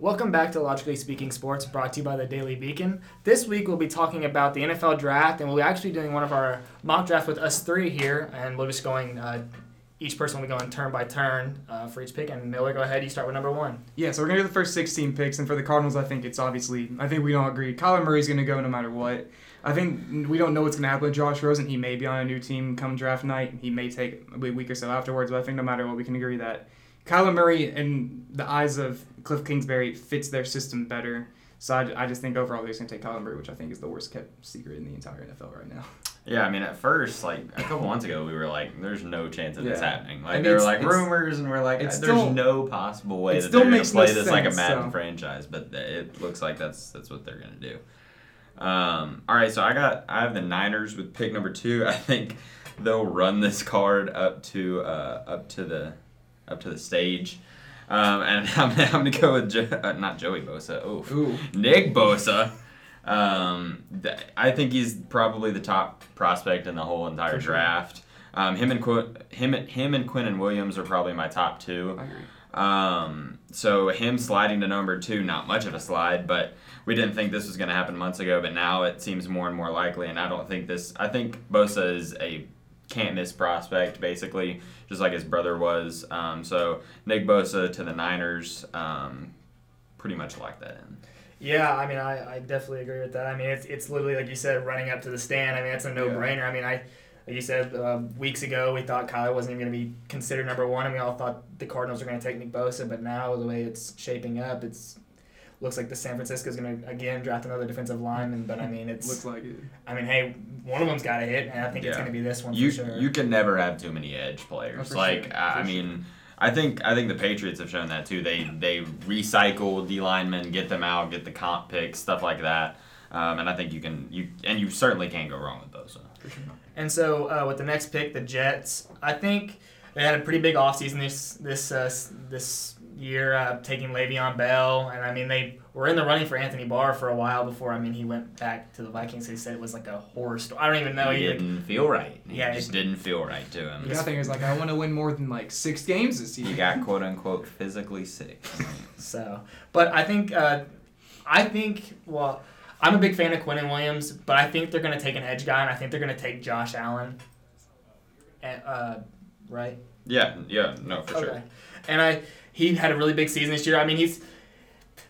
Welcome back to Logically Speaking Sports, brought to you by the Daily Beacon. This week we'll be talking about the NFL draft, and we'll be actually doing one of our mock drafts with us three here, and we're just going. Uh, each person will be going turn by turn uh, for each pick. And Miller, go ahead. You start with number one. Yeah, so we're gonna do the first 16 picks, and for the Cardinals, I think it's obviously I think we all agree Kyler Murray's gonna go no matter what. I think we don't know what's gonna happen with Josh Rosen. He may be on a new team come draft night. He may take a week or so afterwards, but I think no matter what, we can agree that Kyler Murray, in the eyes of Cliff Kingsbury, fits their system better. So I, I just think overall they're just gonna take Kyler Murray, which I think is the worst kept secret in the entire NFL right now. Yeah, I mean, at first, like a couple months ago, we were like, "There's no chance of this Yeah. happening." I Like mean, there were like rumors, and we're like, "There's still- no possible way that they're gonna makes no play this like a Madden so. franchise." But it looks like that's that's what they're gonna do. Um, all right, so I got I have the Niners with pick number two. I think they'll run this card up to uh, up to the up to the stage. Um, and I'm, I'm gonna go with jo- uh, not Joey Bosa. Oof. Ooh. Nick Bosa. Um, th- I think he's probably the top prospect in the whole entire sure. draft. Um, him and Qu- him him and Quinnen Williams are probably my top two. I agree. Um, so him sliding to number two, not much of a slide, but we didn't think this was going to happen months ago, but now it seems more and more likely. And I don't think this. I think Bosa is a can't miss prospect, basically, just like his brother was. Um, so Nick Bosa to the Niners, um, pretty much like that in. Yeah, I mean, I, I definitely agree with that. I mean, it's, it's literally like you said, running up to the stand. I mean, that's a no brainer. I mean, I like you said uh, weeks ago, we thought Kyler wasn't even going to be considered number one, and we all thought the Cardinals were going to take Nick Bosa. But now the way it's shaping up, it's looks like the San Francisco's going to again draft another defensive lineman. But I mean, it's Looks like it. I mean, hey, one of them's got to hit, and I think it's going to be this one You for sure. you can never have too many edge Oh, players. for like sure, I, I for mean, I think I think the Patriots have shown that too. They they recycle D linemen, get them out, get the comp picks, stuff like that. Um, and I think you can you and you certainly can't go wrong with those. And so uh, with the next pick, the Jets, I think they had a pretty big offseason this this uh, this year, uh, taking Le'Veon Bell, and I mean they were in the running for Anthony Barr for a while before. I mean he went back to the Vikings. They said it was like a horror story. I don't even know. he He, didn't feel right. He Yeah, just it- didn't feel right to him. The other thing is like I want to win more than like six games this year. He year. got quote unquote physically sick. so, but I think uh, I think well. I'm a big fan of Quentin Williams, but I think they're going to take an edge guy, and I think they're going to take Josh Allen. And, uh, right? yeah, yeah, no, for sure. And I he had a really big season this year. I mean, he's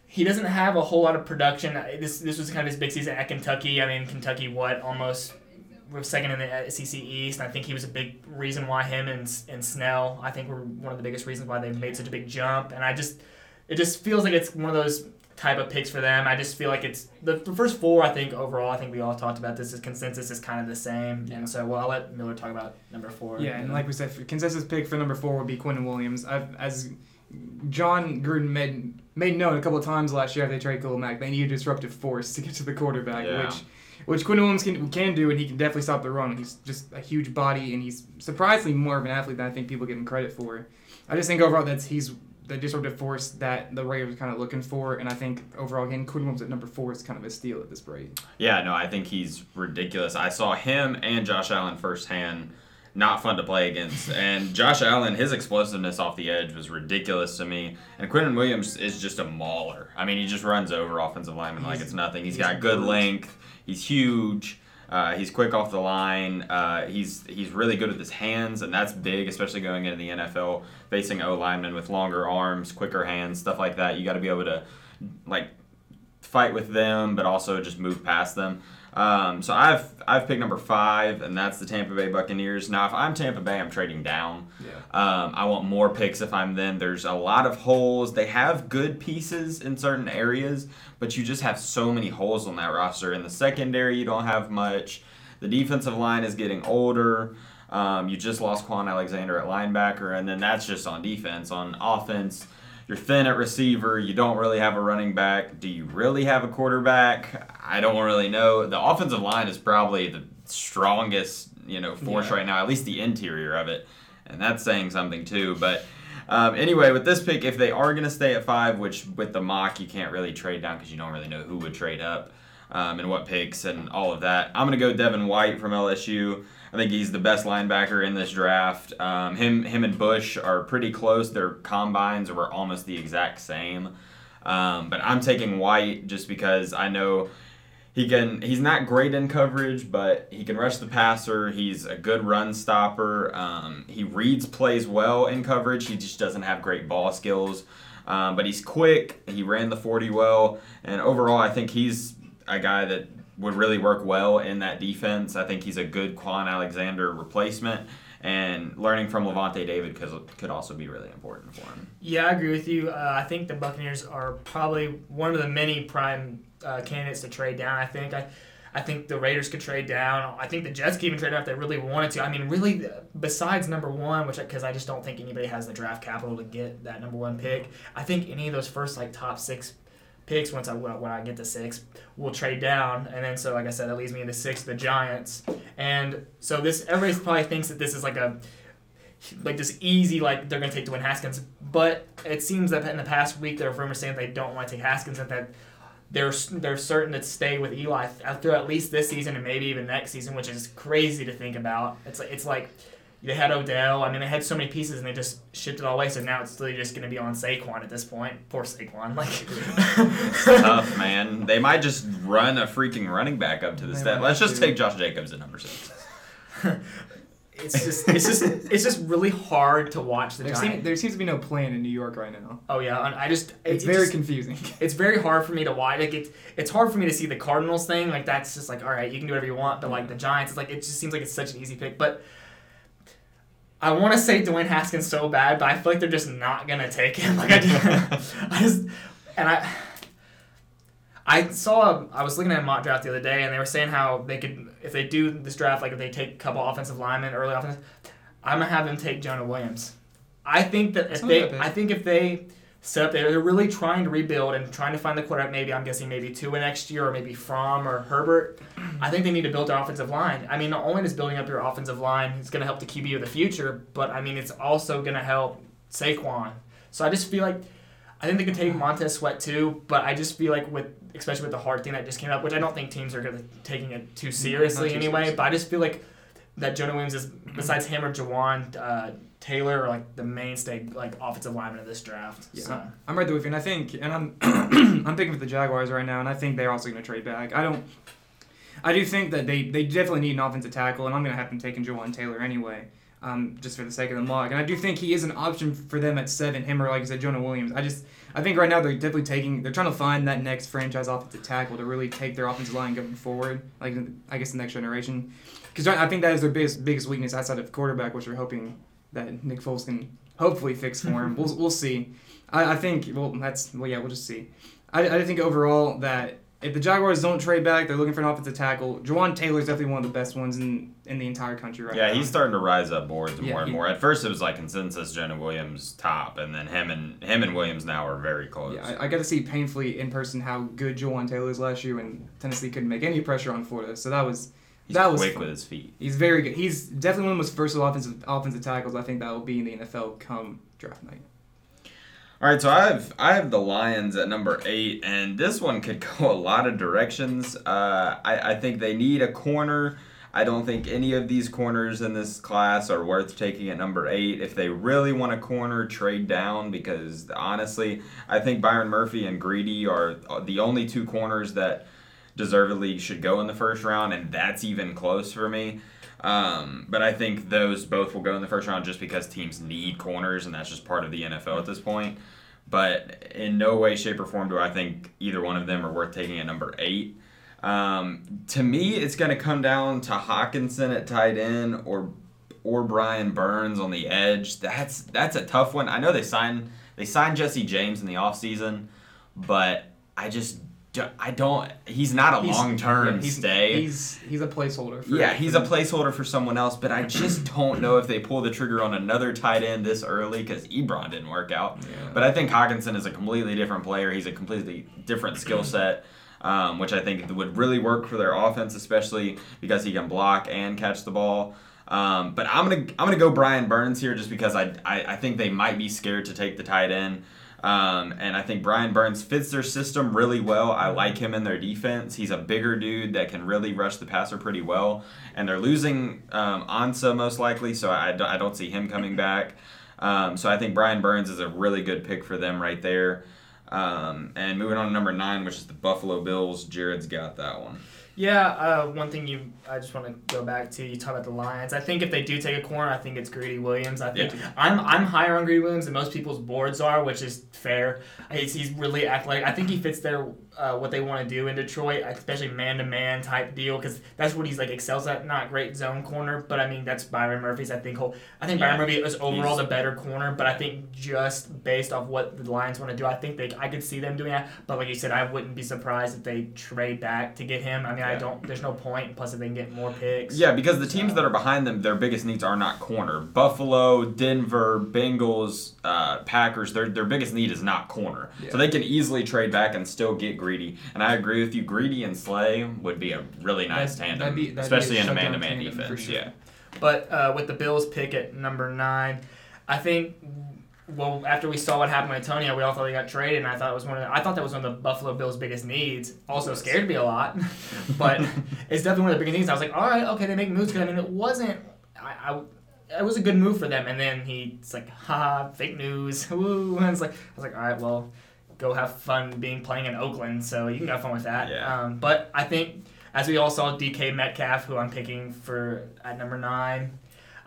he doesn't have a whole lot of production. This this was kind of his big season at Kentucky. I mean, Kentucky what almost was second in the SEC East. And I think he was a big reason why him and and Snell I think were one of the biggest reasons why they made such a big jump. And I just it just feels like it's one of those type of picks for them. I just feel like it's the, the first four. I think overall, I think we all talked about this. Is consensus is kind of the same. And so, well, I'll let Miller talk about number four. Yeah, and like we said, consensus pick for number four would be Quentin Williams. I've, as Jon Gruden made made known a couple of times last year after they traded Khalil Mack, they need a disruptive force to get to the quarterback, Yeah. which which Quentin Williams can can do, and he can definitely stop the run. He's just a huge body, and he's surprisingly more of an athlete than I think people give him credit for. I just think overall that's he's the disruptive force that the Raiders are kind of looking for, and I think overall again Quinn Williams at number four is kind of a steal at this rate. Yeah, no, I think he's ridiculous. I saw him and Josh Allen firsthand. Not fun to play against. And Josh Allen, his explosiveness off the edge was ridiculous to me. And Quinton Williams is just a mauler. I mean, he just runs over offensive linemen like it's nothing. he's he's got good length. He's huge. Uh, he's quick off the line. Uh, he's he's really good with his hands, and that's big, especially going into the NFL, facing O linemen with longer arms, quicker hands, stuff like that. You got to be able to like fight with them, but also just move past them. Um, so I've I've picked number five, and that's the Tampa Bay Buccaneers. Now, if I'm Tampa Bay, I'm trading down. Yeah. Um, I want more picks if I'm them. There's a lot of holes. They have good pieces in certain areas, but you just have so many holes on that roster. In the secondary, you don't have much. The defensive line is getting older. Um, you just lost Kwon Alexander at linebacker, and then that's just on defense. On offense, you're thin at receiver. You don't really have a running back. Do you really have a quarterback? I don't really know. The offensive line is probably the strongest, you know, force Yeah. right now. At least the interior of it, and that's saying something too. But um, anyway, with this pick, if they are going to stay at five, which with the mock you can't really trade down because you don't really know who would trade up um, and what picks and all of that. I'm going to go Devin White from LSU. I think he's the best linebacker in this draft. Um, him, him and Bush are pretty close. Their combines were almost the exact same. Um, but I'm taking White just because I know he can. He's not great in coverage, but he can rush the passer. He's a good run stopper. Um, he reads plays well in coverage. He just doesn't have great ball skills. Um, but he's quick. He ran the 40 well, and overall, I think he's a guy that would really work well in that defense. I think he's a good Kwon Alexander replacement, and learning from Lavonte David could, could also be really important for him. Yeah, I agree with you. Uh, I think the Buccaneers are probably one of the many prime uh, candidates to trade down. I think I. I think the Raiders could trade down. I think the Jets could even trade down if they really wanted to. I mean, really, besides number one, which because I just don't think anybody has the draft capital to get that number one pick. I think any of those first like top six picks once I when I get to six We'll trade down, and then so like I said, that leaves me in the six, the Giants, and so this everybody probably thinks that this is like a like this easy like they're gonna take Dwayne Haskins, but it seems that in the past week there are rumors saying they don't want to take Haskins and that they're they're certain to stay with Eli after at least this season and maybe even next season, which is crazy to think about. It's like it's like they had Odell. I mean, they had so many pieces and they just shipped it all away. So now it's really just going to be on Saquon at this point. Poor Saquon. Like, tough, man. They might just run a freaking running back up to the stat. Let's just take Josh Jacobs at number six. it's just it's just it's just really hard to watch the there, seem, there seems to be no plan in New York right now. Oh yeah, I just it's it, very just, confusing. It's very hard for me to watch. Like it's it's hard for me to see the Cardinals thing. Like that's just like all right, you can do whatever you want. But like the Giants, it's like it just seems like it's such an easy pick. But I want to say Dwayne Haskins so bad, but I feel like they're just not gonna take him. Like I just, I just and I. I saw I was looking at a mock draft the other day, and they were saying how they could if they do this draft, like if they take a couple offensive linemen early offense, I'm gonna have them take Jonah Williams. I think that if they, I think if they set up, they're really trying to rebuild and trying to find the quarterback. Maybe I'm guessing maybe Tua next year, or maybe Fromm or Herbert. I think they need to build their offensive line. I mean, not only is building up your offensive line, it's gonna help the QB of the future, but I mean, it's also gonna help Saquon. So I just feel like I think they could take Montez Sweat too, but I just feel like with especially with the hard thing that just came up, which I don't think teams are gonna taking it too seriously too anyway. Seriously. But I just feel like that Jonah Williams is besides him or Jawaan uh, Taylor are like the mainstay like offensive lineman of this draft. Yeah, so. I'm right there with you, and I think, and I'm I'm picking for the Jaguars right now, and I think they're also gonna trade back. I don't. I do think that they, they definitely need an offensive tackle, and I'm going to have them taking Jawaan Taylor anyway um, just for the sake of the log. And I do think he is an option for them at seven. Him or like I said, Jonah Williams. I just I think right now they're definitely taking they're trying to find that next franchise offensive tackle to really take their offensive line going forward. Like I guess the next generation, because I think that is their biggest biggest weakness outside of quarterback, which we're hoping that Nick Foles can hopefully fix for him. we'll we'll see. I, I think well that's well yeah we'll just see. I I think overall that if the Jaguars don't trade back, they're looking for an offensive tackle. Jawaan Taylor is definitely one of the best ones in, in the entire country right yeah, now. Yeah, he's starting to rise up boards yeah, more and he, more. At first, it was like consensus Jonah Williams top, and then him and him and Williams now are very close. Yeah, I, I got to see painfully in person how good Jawaan Taylor is last year when Tennessee couldn't make any pressure on Florida. So that was he's that was quick fun. with his feet. He's very good. He's definitely one of the most versatile offensive offensive tackles I think that will be in the NFL come draft night. All right, so I have I have the Lions at number eight, and this one could go a lot of directions. Uh, I I think they need a corner. I don't think any of these corners in this class are worth taking at number eight. If they really want a corner, trade down because honestly, I think Byron Murphy and Greedy are the only two corners that deservedly should go in the first round, and that's even close for me. Um, but I think those both will go in the first round just because teams need corners, and that's just part of the NFL at this point. But in no way, shape, or form do I think either one of them are worth taking at number eight. Um, to me, it's going to come down to Hockenson at tight end or or Brian Burns on the edge. That's that's a tough one. I know they signed they signed Jesse James in the offseason, but I just I don't. He's not a long term yeah, stay. He's he's a placeholder. For, yeah, he's a placeholder for someone else. But I just don't know if they pull the trigger on another tight end this early because Ebron didn't work out. Yeah. But I think Hockenson is a completely different player. He's a completely different skill set. Um, which I think would really work for their offense, especially because he can block and catch the ball. Um, but I'm gonna I'm gonna go Brian Burns here just because I, I I think they might be scared to take the tight end. Um, and I think Brian Burns fits their system really well. I like him in their defense. He's a bigger dude that can really rush the passer pretty well. And they're losing um, Ansah most likely, so I, I don't see him coming back. Um, so I think Brian Burns is a really good pick for them right there. Um, and moving on to number nine, which is the Buffalo Bills. Jared's got that one. Yeah, uh, one thing you I just want to go back to. You talk about the Lions. I think if they do take a corner, I think it's Greedy Williams. I think Yeah. I'm I'm higher on Greedy Williams than most people's boards are, which is fair. He's, he's really athletic. I think he fits their uh, what they want to do in Detroit, especially man to man type deal, because that's what he's like excels at. Not great zone corner, but I mean that's Byron Murphy's. I think whole. I think Byron Murphy is overall the better corner, but I think just based off what the Lions want to do, I think they I could see them doing that. But like you said, I wouldn't be surprised if they trade back to get him. I mean, I don't. There's no point. Plus, if they can get more picks. Yeah, because the teams that are behind them, their biggest needs are not corner. Buffalo, Denver, Bengals, uh, Packers, their, their biggest need is not corner. Yeah. So they can easily trade back and still get greedy. And I agree with you, greedy and Slay would be a really nice That'd- tandem, that'd be- that'd especially a in a man to man defense. sure. Yeah. But uh, with the Bills pick at number nine, I think. Well, after we saw what happened with Antonio, we all thought he got traded, and I thought it was one of the, I thought that was one of the Buffalo Bills' biggest needs. Also scared me a lot, but it's definitely one of the biggest needs. I was like, all right, okay, they make moves. 'Cause, I mean, it wasn't. I, I it was a good move for them, and then he's like, ha, fake news. Woo. And it's like, I was like, all right, well, go have fun being playing in Oakland, so you can have fun with that. Yeah. Um, but I think, as we all saw, DK Metcalf, who I'm picking for at number nine.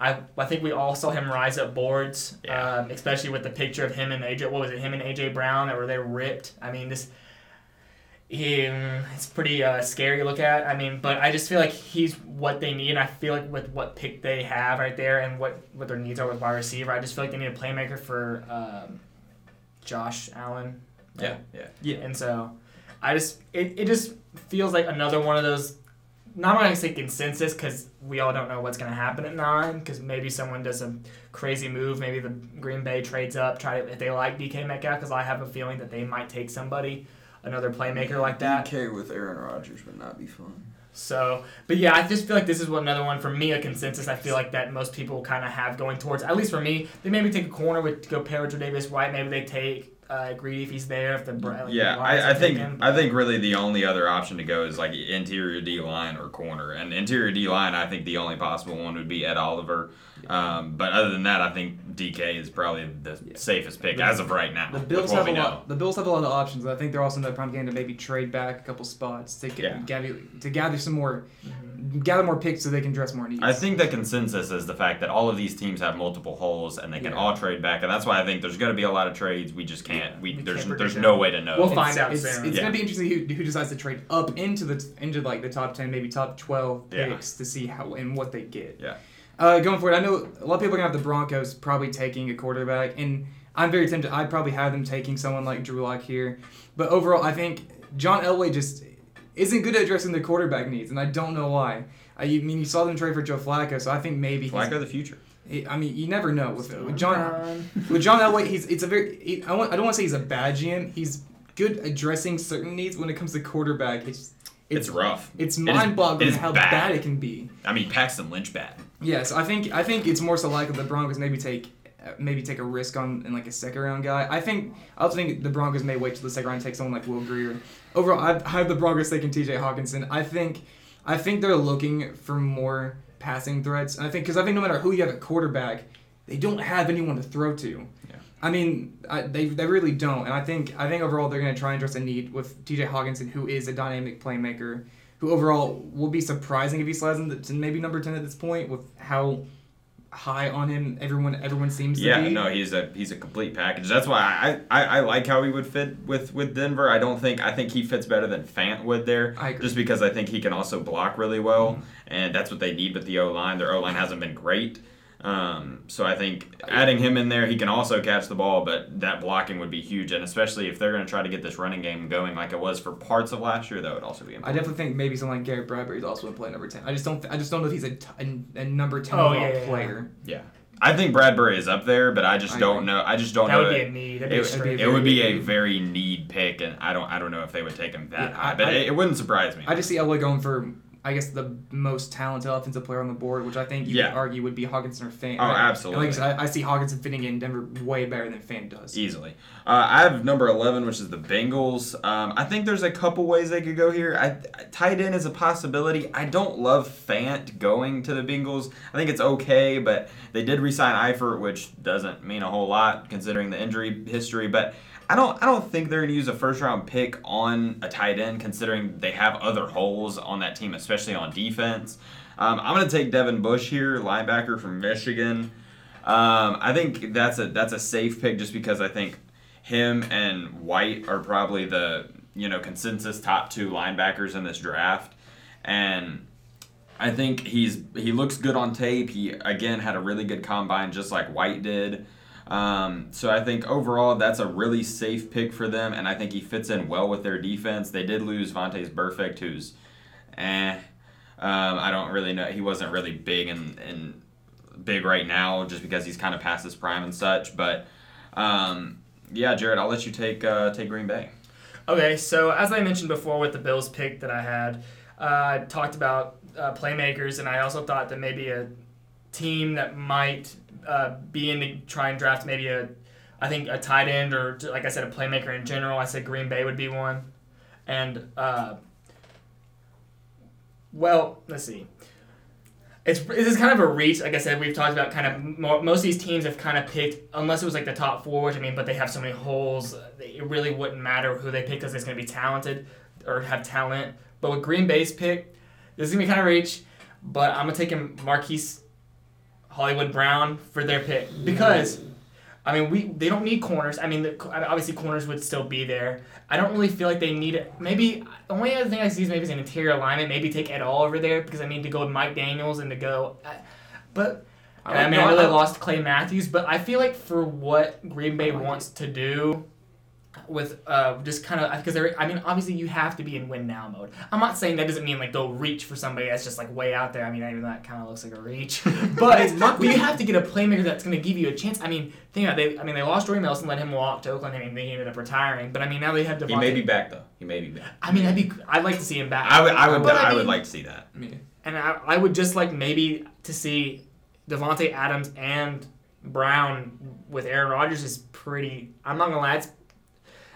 I, I think we all saw him rise up boards, Yeah. um, especially with the picture of him and AJ. What was it? Him and AJ Brown that were they ripped. I mean, this. He, it's pretty uh, scary to look at. I mean, but I just feel like he's what they need. I feel like with what pick they have right there and what, what their needs are with wide receiver, I just feel like they need a playmaker for um, Josh Allen. Yeah. Yeah. Yeah. And so, I just it, it just feels like another one of those. Not gonna say consensus because we all don't know what's gonna happen at nine. Because maybe someone does a crazy move. Maybe the Green Bay trades up. Try to, if they like DK Metcalf. Because I have a feeling that they might take somebody, another playmaker like that. DK with Aaron Rodgers would not be fun. So, but yeah, I just feel like this is what another one for me a consensus. I feel like that most people kind of have going towards. At least for me, they maybe take a corner with go pair with Davis White. Maybe they take uh, Greedy if he's there. If the Bra- like, Yeah, the I, I think taken, I think really the only other option to go is like interior D line or corner. And interior D line, I think the only possible one would be Ed Oliver. Um, but other than that, I think DK is probably the Yeah. safest pick The- as of right now. The Bills have a know. lot. The Bills have a lot of options. I think they're also in the prime game to maybe trade back a couple spots to get, Yeah. gather to gather some more, gather more picks so they can dress more needs. I think the consensus is the fact that all of these teams have multiple holes and they can Yeah. all trade back, and that's why I think there's going to be a lot of trades. We just can't. Yeah, we, we there's can't there's predict no way to know. We'll It's- find out it's, soon. It's Yeah. gonna be interesting who, who decides to trade up into the into like the top ten, maybe top twelve Yeah. picks to see how and what they get. Yeah. Uh, going forward, I know a lot of people are gonna have the Broncos probably taking a quarterback, and I'm very tempted. I'd probably have them taking someone like Drew Lock here, but overall, I think John Elway just isn't good at addressing the quarterback needs, and I don't know why. I mean, you saw them trade for Joe Flacco, so I think maybe he's. Flacco the future. he- I mean, you never know with, with John. With John Elway, he's it's a very. He, I want. I don't want to say he's a bad GM. He's good addressing certain needs when it comes to quarterback. It's It's, rough. It's is- mind-boggling it is how bad. bad. it can be. I mean, Paxton Lynch bad. Yes, I think I think it's more so likely the Broncos maybe take Uh, maybe take a risk on in like a second round guy. I think I also think the Broncos may wait till the second round take someone like Will Grier. Overall, I, I have the Broncos taking T.J. Hockenson. I think I think they're looking for more passing threats. And I think because I think no matter who you have at quarterback, they don't have anyone to throw to. Yeah. I mean, I, they, they really don't, and I think I think overall they're going to try and address a need with T.J. Hockenson, who is a dynamic playmaker, who overall will be surprising if he slides into to maybe number ten at this point with how high on him everyone everyone seems to Yeah, no, he's a he's a complete package. That's why I, I, I like how he would fit with, with Denver. I don't think I think he fits better than Fant would there. I agree. Just because I think he can also block really well, mm-hmm. and that's what they need with the O line. Their O line hasn't been great. Um, so I think adding him in there, he can also catch the ball, but that blocking would be huge, and especially if they're going to try to get this running game going like it was for parts of last year, that would also be important. I definitely think maybe someone like Garrett Bradbury is also going to play number ten. I just don't I just don't know if he's a, t- a, a number ten Oh, overall yeah, yeah, yeah. player. yeah, I think Bradbury is up there, but I just I don't agree. know. I just don't that know. would be it- a need. That'd be a It, straight. be it would be a very- very need pick, and I don't I don't know if they would take him that Yeah, high, but I- it, it wouldn't surprise me. I just see Elway going for I guess the most talented offensive player on the board, which I think you Yeah. could argue would be Hockenson or Fant. Oh, And absolutely. like I, said, I, I see Hockenson fitting in Denver way better than Fant does. Easily. Uh, I have number 11, which is the Bengals. Um, I think there's a couple ways they could go here. I, tight end is a possibility. I don't love Fant going to the Bengals. I think it's okay, but they did re-sign Eifert, which doesn't mean a whole lot considering the injury history. But I don't I don't think they're gonna use a first round pick on a tight end, considering they have other holes on that team, especially on defense. Um, I'm gonna take Devin Bush here, linebacker from Michigan. Um, I think that's a that's a safe pick just because I think him and White are probably the you know consensus top two linebackers in this draft, and I think he's he looks good on tape. He again had a really good combine, just like White did. Um, so I think overall that's a really safe pick for them, and I think he fits in well with their defense. They did lose Vontaze Burfict, who's, eh, um, I don't really know. He wasn't really big and and big right now, just because he's kind of past his prime and such. But um, yeah, Jared, I'll let you take uh, take Green Bay. Okay, so as I mentioned before with the Bills pick that I had, uh, I talked about uh, playmakers, and I also thought that maybe a team that might uh, be in to try and draft maybe a, I think a tight end or like I said, a playmaker in general. I said Green Bay would be one, and uh, well, let's see. It's this is kind of a reach. Like I said, we've talked about kind of mo most of these teams have kind of picked unless it was like the top four, which I mean, but they have so many holes. It really wouldn't matter who they pick because it's going to be talented or have talent. But with Green Bay's pick, this is gonna be kind of reach. But I'm gonna take him Marquise Hollywood Brown for their pick because. I mean, we they don't need corners. I mean, the, obviously corners would still be there. I don't really feel like they need it. Maybe the only other thing I see is maybe an interior alignment. Maybe take Ed Oliver there because I mean to go with Mike Daniels and to go, but I, I mean I really lost Clay Matthews. But I feel like for what Green Bay wants to do, with uh, just kind of because I mean obviously you have to be in win now mode. I'm not saying that doesn't mean like go reach for somebody that's just like way out there. I mean even that kind of looks like a reach, but but you have to get a playmaker that's going to give you a chance. I mean think about it, they I mean they lost Jordy Nelson, let him walk to Oakland. I mean they ended up retiring, but I mean now they have Davante. He may be back though. He may be back. I mean I'd be I'd like to see him back. I would I would But I, I would like to see that. and I, I would just like maybe to see Davante Adams and Brown with Aaron Rodgers is pretty. I'm not gonna lie, it's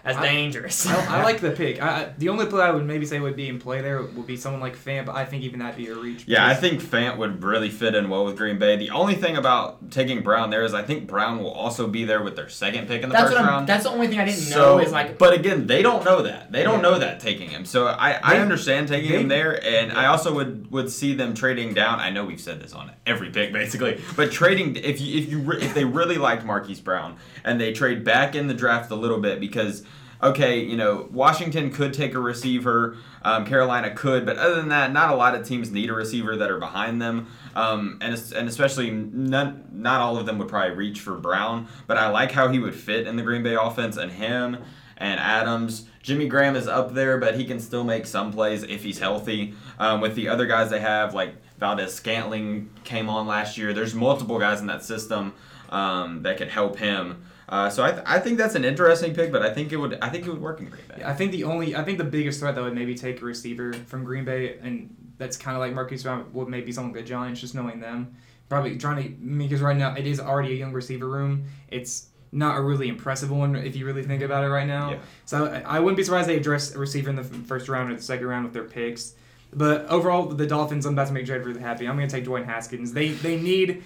as I- dangerous. I, I like the pick. I, I- the only play I would maybe say would be in play there would be someone like Fant, but I think even that'd be a reach. Yeah, I think Fant would really fit in well with Green Bay. The only thing about taking Brown there is I think Brown will also be there with their second pick in the that's first what round. That's the only thing I didn't so, know is like. but again, they don't know that. They don't Yeah. know that taking him. So I, I They- understand taking they- him there, and I also would would see them trading down. I know we've said this on every pick basically, but trading if you if you if they really liked Marquise Brown and they trade back in the draft a little bit because. Okay, you know Washington could take a receiver, um, Carolina could, but other than that, not a lot of teams need a receiver that are behind them, um, and and especially not not all of them would probably reach for Brown. But I like how he would fit in the Green Bay offense, and him and Adams. Jimmy Graham is up there, but he can still make some plays if he's healthy. Um, with the other guys they have, like Valdes-Scantling came on last year. There's multiple guys in that system um, that could help him. Uh, so I, th- I think that's an interesting pick, but I think it would I think it would work in Green Bay. I think the only I think the biggest threat that would maybe take a receiver from Green Bay, and that's kind of like Marquise Brown would maybe someone like the Giants, just knowing them. Probably trying to because right now it is already a young receiver room. It's not a really impressive one if you really think about it right now. Yeah. So I, I wouldn't be surprised they address a receiver in the first round or the second round with their picks. But overall, the Dolphins, I'm about to make Jared really happy. I'm going to take Dwayne Haskins. They they need.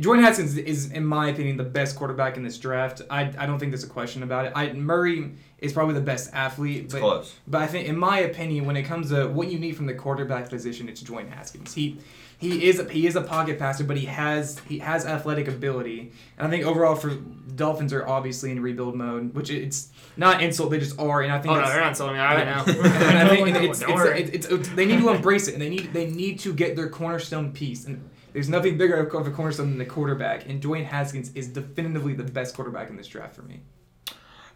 Dwayne Haskins is, in my opinion, the best quarterback in this draft. I, I don't think there's a question about it. I, Murray is probably the best athlete, It's but close. but I think, in my opinion, when it comes to what you need from the quarterback position, it's Dwayne Haskins. He he is he is a pocket passer, but he has he has athletic ability. And I think overall for Dolphins are obviously in rebuild mode, which it's not insult, they just are. And I think oh no, they're not selling me out right now. and I think it's, Don't it's, it's, it's, it's- they need to embrace it, and they need they need to get their cornerstone piece. And there's nothing bigger of a cornerstone than the quarterback. And Dwayne Haskins is definitively the best quarterback in this draft for me.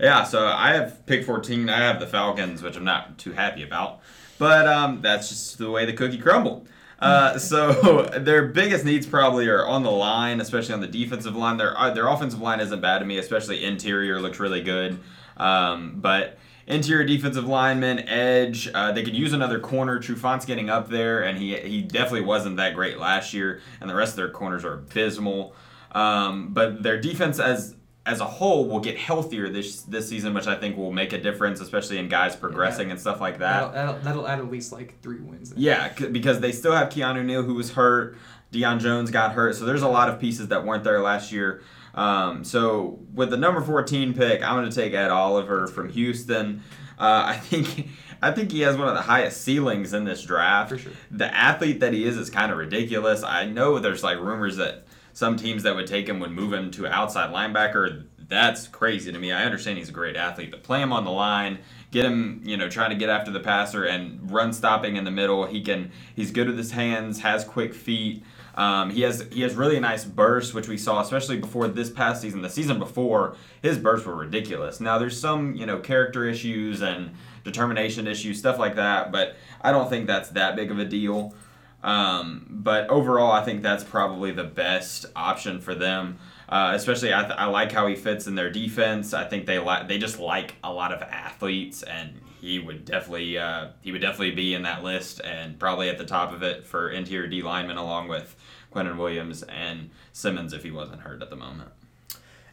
Yeah, so I have pick 14. I have the Falcons, which I'm not too happy about. But um, that's just the way the cookie crumbled. Uh, so their biggest needs probably are on the line, especially on the defensive line. Their uh, their offensive line isn't bad to me, especially interior looks really good. Um, but interior defensive lineman, edge, uh, they could use another corner. Trufant's getting up there, and he he definitely wasn't that great last year. And the rest of their corners are abysmal. Um, but their defense as as a whole will get healthier this this season, which I think will make a difference, especially in guys progressing and stuff like that. That'll, that'll, that'll add at least like three wins. Yeah, c- because they still have Keanu Neal who was hurt. Deion Jones got hurt, so there's a lot of pieces that weren't there last year. Um, so with the number 14 pick, I'm going to take Ed Oliver from Houston. Uh, I think I think he has one of the highest ceilings in this draft. For sure. The athlete that he is is kind of ridiculous. I know there's like rumors that some teams that would take him would move him to outside linebacker. That's crazy to me. I understand he's a great athlete, but play him on the line, get him, you know, trying to get after the passer and run stopping in the middle. He can. He's good with his hands, has quick feet. Um, he has he has really nice bursts, which we saw especially before this past season. The season before, his bursts were ridiculous. Now there's some you know character issues and determination issues, stuff like that, but I don't think that's that big of a deal. Um, but overall, I think that's probably the best option for them. Uh, especially, I, th- I like how he fits in their defense. I think they like they just like a lot of athletes, and he would definitely uh, he would definitely be in that list and probably at the top of it for interior D lineman along with Quentin Williams and Simmons if he wasn't hurt at the moment.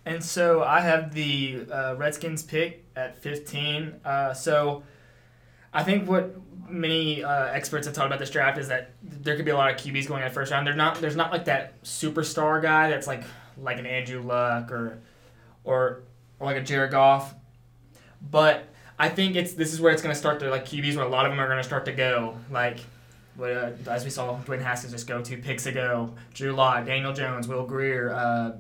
And so I have the uh, Redskins pick at 15. Uh, so I think what many uh, experts have talked about this draft is that there could be a lot of QBs going at first round. They're not. There's not like that superstar guy that's like like an Andrew Luck or or or like a Jared Goff. But I think it's this is where it's going to start to like QBs where a lot of them are going to start to go like. What, uh, as we saw, Dwayne Haskins just go two picks ago. Drew Lock, Daniel Jones, Will Grier, uh,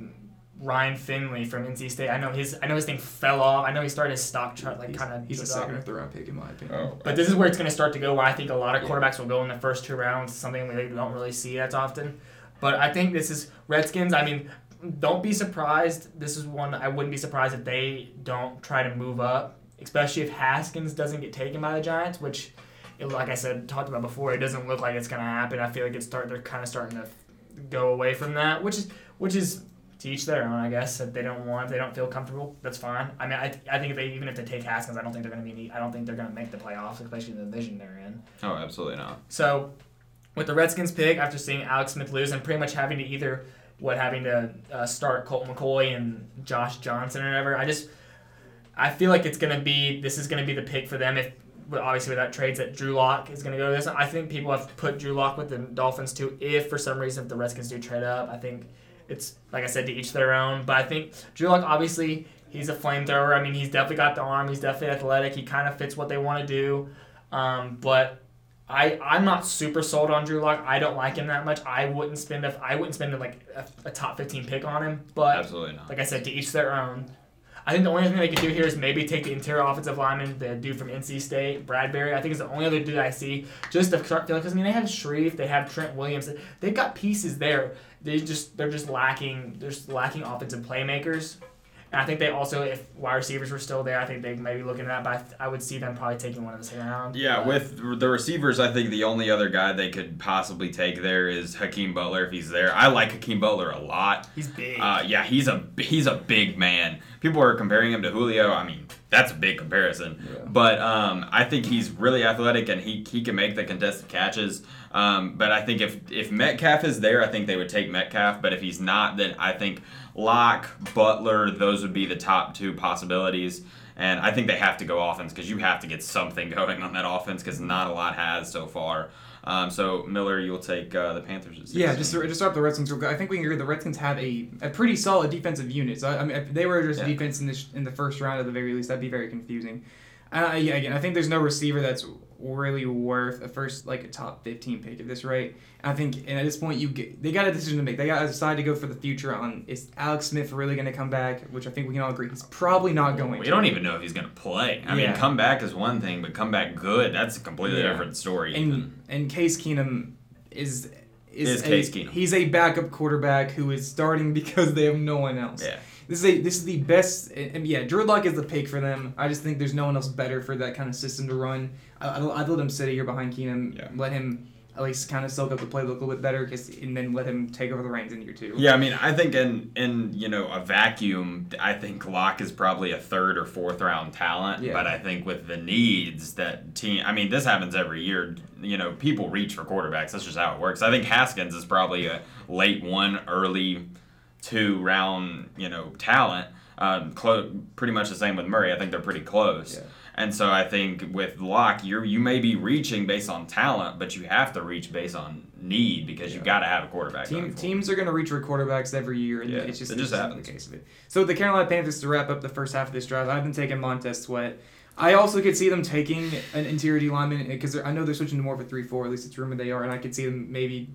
Ryan Finley from NC State. I know his I know his thing fell off. I know he started his stock chart like kind of. he's a second or third round pick in my opinion. Oh, But this is where it's going to start to go. Where I think a lot of Yeah. quarterbacks will go in the first two rounds. Something we don't really see as often. But I think this is Redskins. I mean, don't be surprised. This is one I wouldn't be surprised if they don't try to move up, especially if Haskins doesn't get taken by the Giants, which, it, like I said, talked about before, it doesn't look like it's going to happen. I feel like it's start. They're kind of starting to go away from that, which is which is to each their own, I guess. If they don't want, if they don't feel comfortable, that's fine. I mean, I, I think if they even if they take Haskins, I don't think they're going to be. I don't think they're going to make the playoffs, especially in the division they're in. oh, absolutely not. So, with the Redskins pick, after seeing Alex Smith lose and pretty much having to either what having to uh, start Colt McCoy and Josh Johnson or whatever, I just I feel like it's gonna be this is gonna be the pick for them if. Obviously, without trades, that Drew Lock is to go to this. I think people have put Drew Lock with the Dolphins too. If for some reason if the Redskins do trade up, I think it's like I said to each their own. But I think Drew Lock obviously he's a flamethrower. I mean, he's definitely got the arm. He's definitely athletic. He kind of fits what they want to do. Um, but I I'm not super sold on Drew Lock. I don't like him that much. I wouldn't spend a I wouldn't spend like a, a top 15 pick on him. But Absolutely not. like I said, to each their own. I think the only thing they could do here is maybe take the interior offensive lineman, the dude from NC State, Bradbury. I think is the only other dude I see just to start feeling. Because I mean, they have Scherff, they have Trent Williams. They've got pieces there. They just they're just lacking. They're just lacking offensive playmakers. And I think they also, if wide receivers were still there, I think they may be looking at that. But I, th- I would see them probably taking one in the second round. Yeah, But- with the receivers, I think the only other guy they could possibly take there is Hakeem Butler if he's there. I like Hakeem Butler a lot. he's big. Uh, yeah, he's a he's a big man. People are comparing him to Julio. I mean, that's a big comparison. Yeah. But um, I think he's really athletic and he, he can make the contested catches. Um, but I think if if Metcalf is there, I think they would take Metcalf. But if he's not, then I think Lock, Butler, those would be the top two possibilities. And I think they have to go offense because you have to get something going on that offense because not a lot has so far. Um, so Miller, you'll take uh, the Panthers. At Yeah, just to, just start the Redskins. real quick, I think we can agree the Redskins have a, a pretty solid defensive unit. So I mean, if they were just Yeah. defense in this in the first round at the very least, that'd be very confusing. Uh, yeah, again, I think there's no receiver that's really worth a first like a top 15 pick at this rate. And I think, and at this point, you get they got a decision to make. They got to decide to go for the future on is Alex Smith really going to come back? Which I think we can all agree he's probably not going. We to. don't even know if he's gonna play. I mean, Yeah. come back is one thing, but come back good, that's a completely Yeah. different story. even. and and Case Keenum is is, Is a, Case Keenum. He's a backup quarterback who is starting because they have no one else. Yeah. This is a this is the best. And, yeah, Drew Lock is the pick for them. I just think there's no one else better for that kind of system to run. I, I'd, I'd let him sit a year behind Keenum. Yeah. Let him at least kind of soak up the playbook a little bit better, 'cause- and then let him take over the reins in year two. Yeah, I mean, I think in in you know a vacuum, I think Lock is probably a third or fourth round talent. Yeah. But I think with the needs that team, I mean, this happens every year. You know, people reach for quarterbacks. That's just how it works. I think Haskins is probably a late one, early two round, you know, talent. Um, pretty much the same with Murray. I think they're pretty close. Yeah. And so I think with Lock, you you may be reaching based on talent, but you have to reach based on need because you Yeah. got to have a quarterback. Team, teams are going to reach for quarterbacks every year, and Yeah, it's just, it just the case of it. So the Carolina Panthers to wrap up the first half of this draft, I've been taking Montez Sweat. I also could see them taking an interior D lineman because I know they're switching to more of a three-four. At least it's rumored they are, and I could see them maybe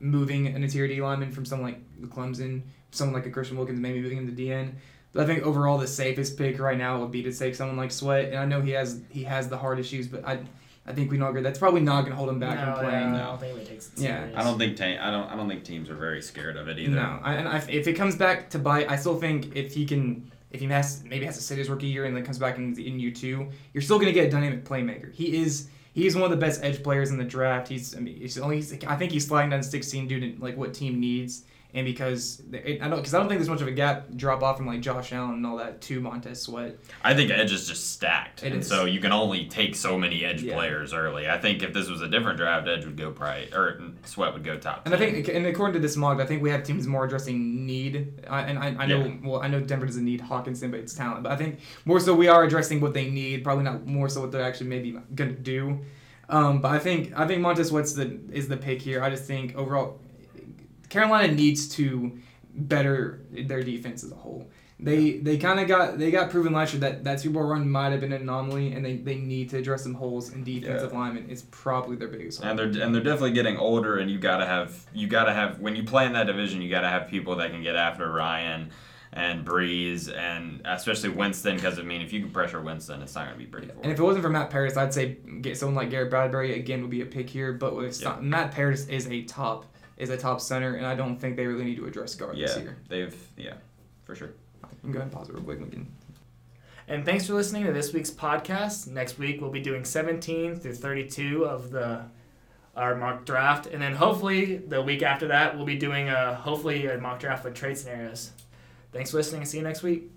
moving an interior D lineman from someone like Clemson, someone like a Christian Wilkins, maybe moving him to DN. But I think overall the safest pick right now would be to take someone like Sweat, and I know he has he has the heart issues, but I I think we know that's probably not going to hold him back no, from playing. yeah, I don't think he takes it Yeah. I don't think ta- I don't I don't think teams are very scared of it either. No, I, and I, if it comes back to bite, I still think if he can, if he has maybe has to sit his rookie year and then comes back in the in U two, you're still gonna get a dynamic playmaker. He is he is one of the best edge players in the draft. He's I mean he's only he's, I think he's sliding down 16 due to like what team needs and because it, I don't because I don't think there's much of a gap drop off from like Josh Allen and all that to Montez Sweat. I think edge is just stacked, It and is. so you can only take so many edge Yeah. players early. I think if this was a different draft, edge would go probably or sweat would go top. And I think, and according to this mock, I think we have teams more addressing need. I, and I, I know, Yeah. well, I know Denver doesn't need Hockenson, but it's talent. But I think more so we are addressing what they need, probably not more so what they're actually maybe gonna do. Um, but I think I think Montez Sweat's the is the pick here. I just think overall, Carolina needs to better their defense as a whole. They they kind of got they got proven last year that that Super Bowl run might have been an anomaly, and they, they need to address some holes in defensive linemen. It's probably their biggest. hole. and they're and they're definitely getting older, and you gotta have you gotta have when you play in that division, you gotta have people that can get after Ryan and Brees, and especially Winston, because I mean, if you can pressure Winston, it's not gonna be pretty. for And if it wasn't for Matt Paradis, I'd say get someone like Garrett Bradbury again would be a pick here. But with Yeah. Matt Paradis is a top is a top center, and I don't think they really need to address guard this yeah, year. they've yeah, for sure. You can go ahead and pause it real quick. We can- And thanks for listening to this week's podcast. Next week we'll be doing 17 through 32 of the our mock draft, and then hopefully the week after that we'll be doing a hopefully a mock draft with trade scenarios. Thanks for listening, and see you next week.